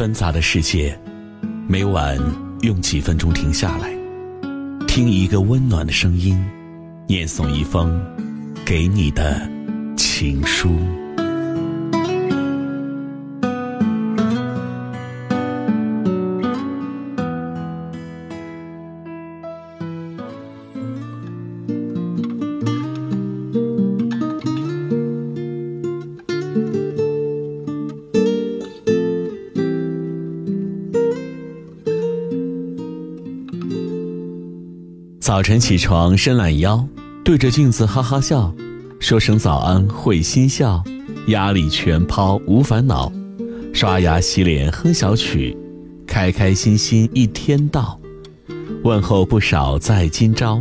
纷杂的世界，每晚用几分钟停下来，听一个温暖的声音，念诵一封给你的情书。早晨起床伸懒腰，对着镜子哈哈笑，说声早安会心笑，压力全抛无烦恼，刷牙洗脸哼小曲，开开心心一天到，问候不少在今朝，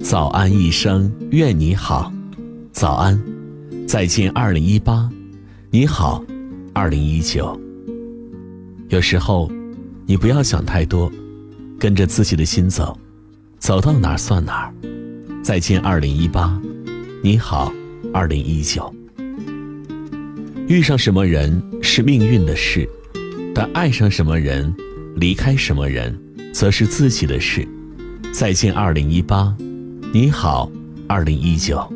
早安一声愿你好，早安，再见二零一八，你好，二零一九。有时候，你不要想太多，跟着自己的心走。走到哪儿算哪儿，再见二零一八，你好二零一九。遇上什么人是命运的事，但爱上什么人，离开什么人，则是自己的事。再见二零一八，你好二零一九。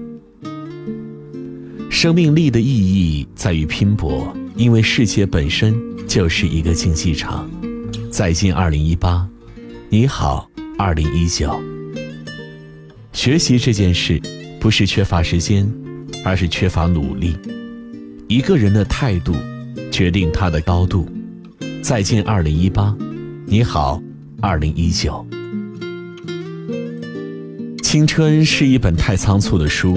生命力的意义在于拼搏，因为世界本身就是一个竞技场。再见二零一八，你好。二零一九，学习这件事，不是缺乏时间，而是缺乏努力。一个人的态度，决定他的高度。再见，二零一八，你好，二零一九。青春是一本太仓促的书，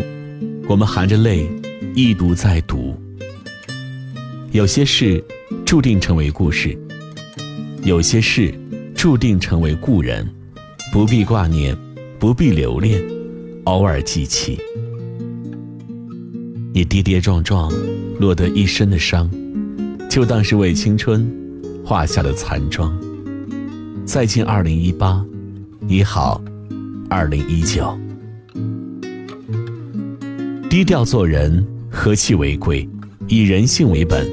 我们含着泪，一读再读。有些事，注定成为故事；有些事，注定成为故人。不必挂念，不必留恋，偶尔记起。你跌跌撞撞，落得一身的伤，就当是为青春画下的残妆。再见，二零一八，你好，二零一九。低调做人，和气为贵，以人性为本，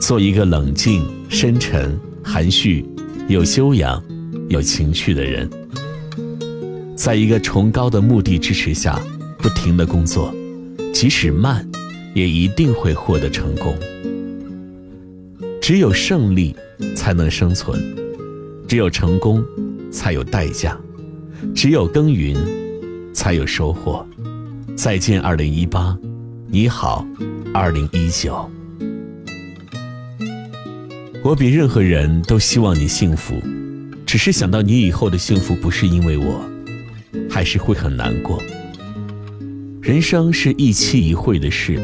做一个冷静、深沉、含蓄、有修养、有情趣的人。在一个崇高的目的支持下，不停的工作，即使慢，也一定会获得成功。只有胜利才能生存，只有成功才有代价，只有耕耘才有收获。再见，二零一八，你好，二零一九。我比任何人都希望你幸福，只是想到你以后的幸福不是因为我。还是会很难过。人生是一期一会的事，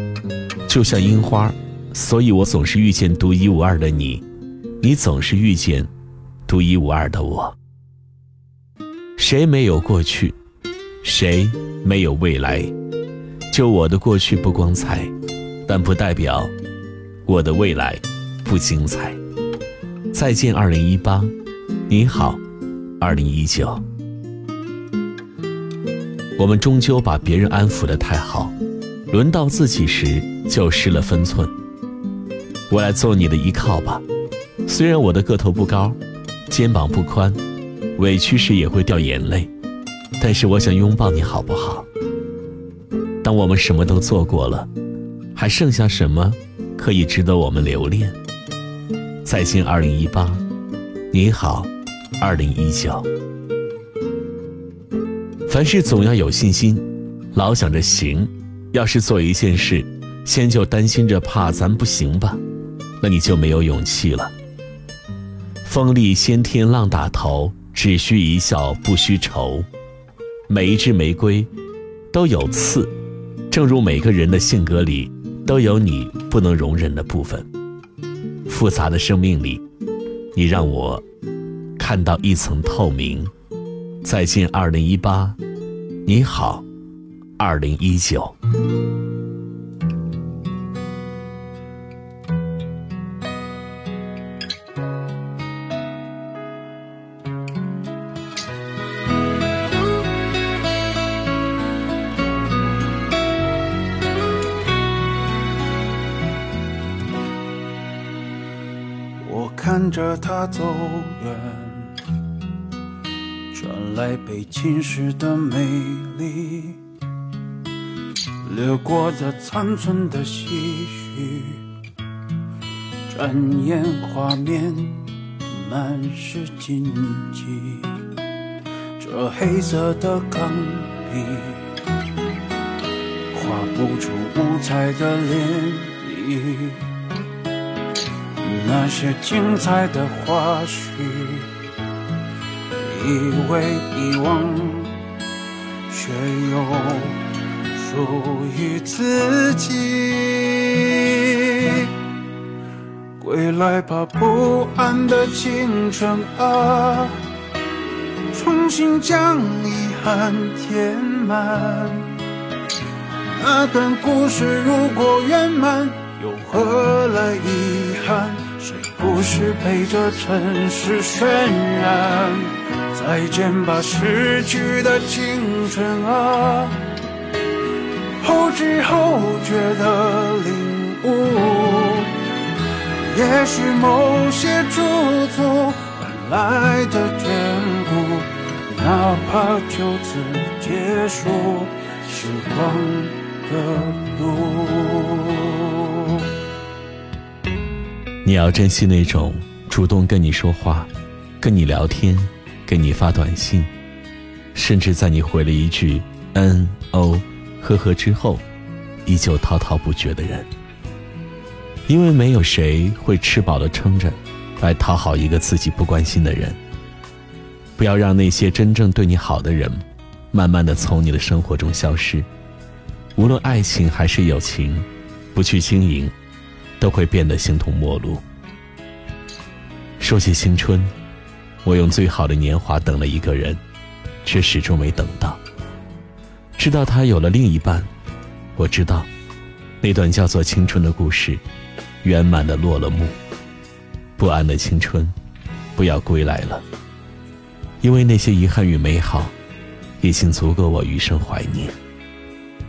就像樱花，所以我总是遇见独一无二的你，你总是遇见独一无二的我。谁没有过去？谁没有未来？就我的过去不光彩，但不代表我的未来不精彩。再见，二零一八，你好，二零一九。我们终究把别人安抚的太好，轮到自己时就失了分寸。我来做你的依靠吧，虽然我的个头不高，肩膀不宽，委屈时也会掉眼泪，但是我想拥抱你好不好？当我们什么都做过了，还剩下什么可以值得我们留恋？再见，二零一八，你好，二零一九。凡事总要有信心，老想着行。要是做一件事，先就担心着怕咱不行吧，那你就没有勇气了。风力先天浪打头，只需一笑不须愁。每一支玫瑰都有刺，正如每个人的性格里都有你不能容忍的部分。复杂的生命里，你让我看到一层透明。再见，二零一八，你好，二零一九。我。看着他走远，传来被侵蚀的美丽，掠过的残存的唏嘘，转眼画面满是荆棘，这黑色的钢笔画不出五彩的涟漪。那些精彩的花絮，以为遗忘，却又属于自己。归来吧，不安的青春啊，重新将遗憾填满。那段故事如果圆满，又何来遗憾？谁不是被这尘世渲染？再见吧，逝去的青春啊！后知后觉的领悟，也许某些驻足换来的眷顾，哪怕就此结束时光的路。你要珍惜那种主动跟你说话、跟你聊天、给你发短信，甚至在你回了一句“嗯哦呵呵”之后，依旧滔滔不绝的人。因为没有谁会吃饱了撑着，来讨好一个自己不关心的人。不要让那些真正对你好的人，慢慢的从你的生活中消失。无论爱情还是友情，不去经营。都会变得形同陌路。说起青春，我用最好的年华等了一个人，却始终没等到。知道他有了另一半，我知道，那段叫做青春的故事，圆满的落了幕。不安的青春，不要归来了。因为那些遗憾与美好，已经足够我余生怀念。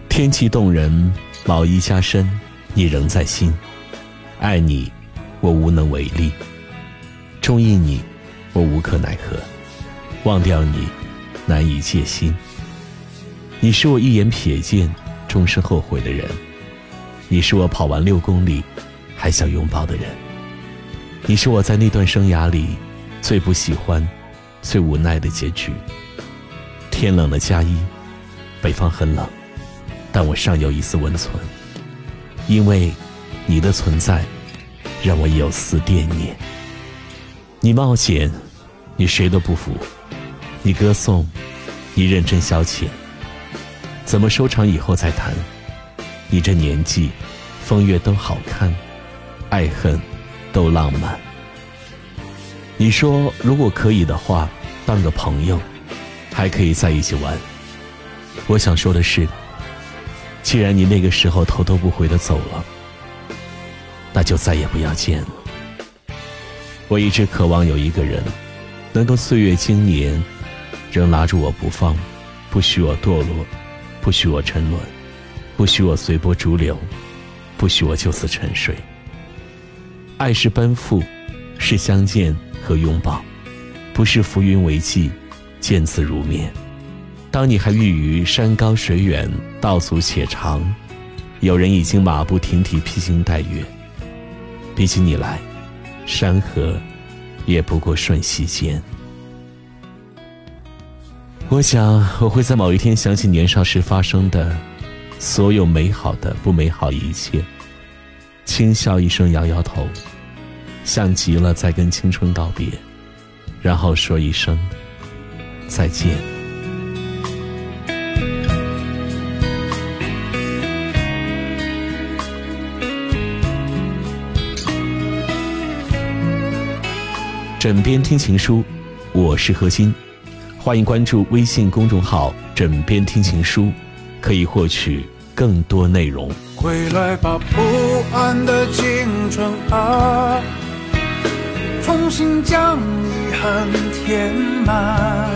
天气动人，毛衣加身，你仍在心。爱你，我无能为力；中意你，我无可奈何；忘掉你，难以戒心。你是我一眼瞥见，终身后悔的人；你是我跑完六公里，还想拥抱的人；你是我在那段生涯里最不喜欢、最无奈的结局。天冷了加衣，北方很冷，但我尚有一丝温存，因为。你的存在，让我有丝惦念。你冒险，你谁都不服；你歌颂，你认真消遣。怎么收场以后再谈？你这年纪，风月都好看，爱恨都浪漫。你说如果可以的话，当个朋友，还可以在一起玩。我想说的是，既然你那个时候头都不回的走了。那就再也不要见了。我一直渴望有一个人，能够岁月经年，仍拉住我不放，不许我堕落，不许我沉沦，不许我随波逐流，不许我就此沉睡。爱是奔赴，是相见和拥抱，不是浮云为寄，见字如面。当你还欲于山高水远，道阻且长，有人已经马不停蹄，披星戴月。比起你来，山河也不过瞬息间。我想我会在某一天想起年少时发生的所有美好的、不美好一切，轻笑一声，摇摇头，像极了在跟青春告别，然后说一声再见。枕边听情书，我是何欣，欢迎关注微信公众号“枕边听情书”，可以获取更多内容。回来吧，不安的青春啊，重新将遗憾填满。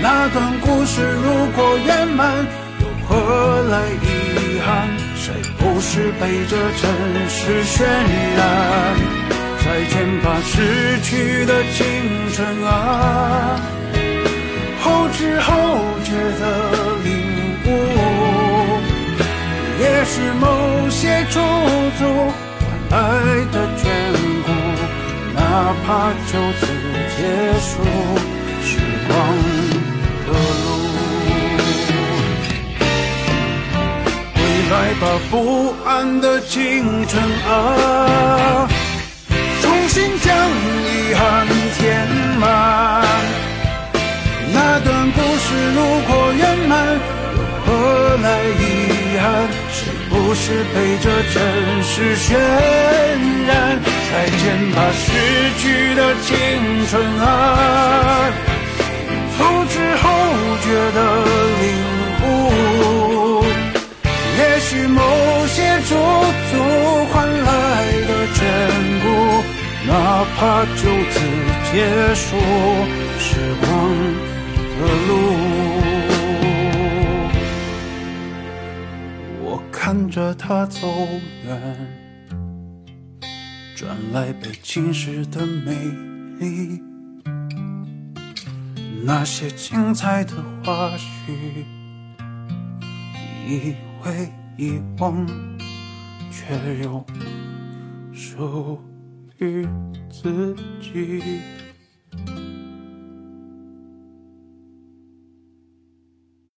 那段故事如果圆满，又何来遗憾？谁不是被这尘世渲染？再见吧，逝去的青春啊！后知后觉的领悟，也是某些驻足换来的眷顾，哪怕就此结束时光的路。归来吧，不安的青春啊！心将遗憾填满，那段故事如果圆满，又何来遗憾？是不是陪着尘世渲染？再见吧，逝去的青春啊！后知后觉的领悟，怕就此结束时光的路，我看着他走远，转来被侵蚀的美丽，那些精彩的花絮，以为遗忘，却又属。于自己。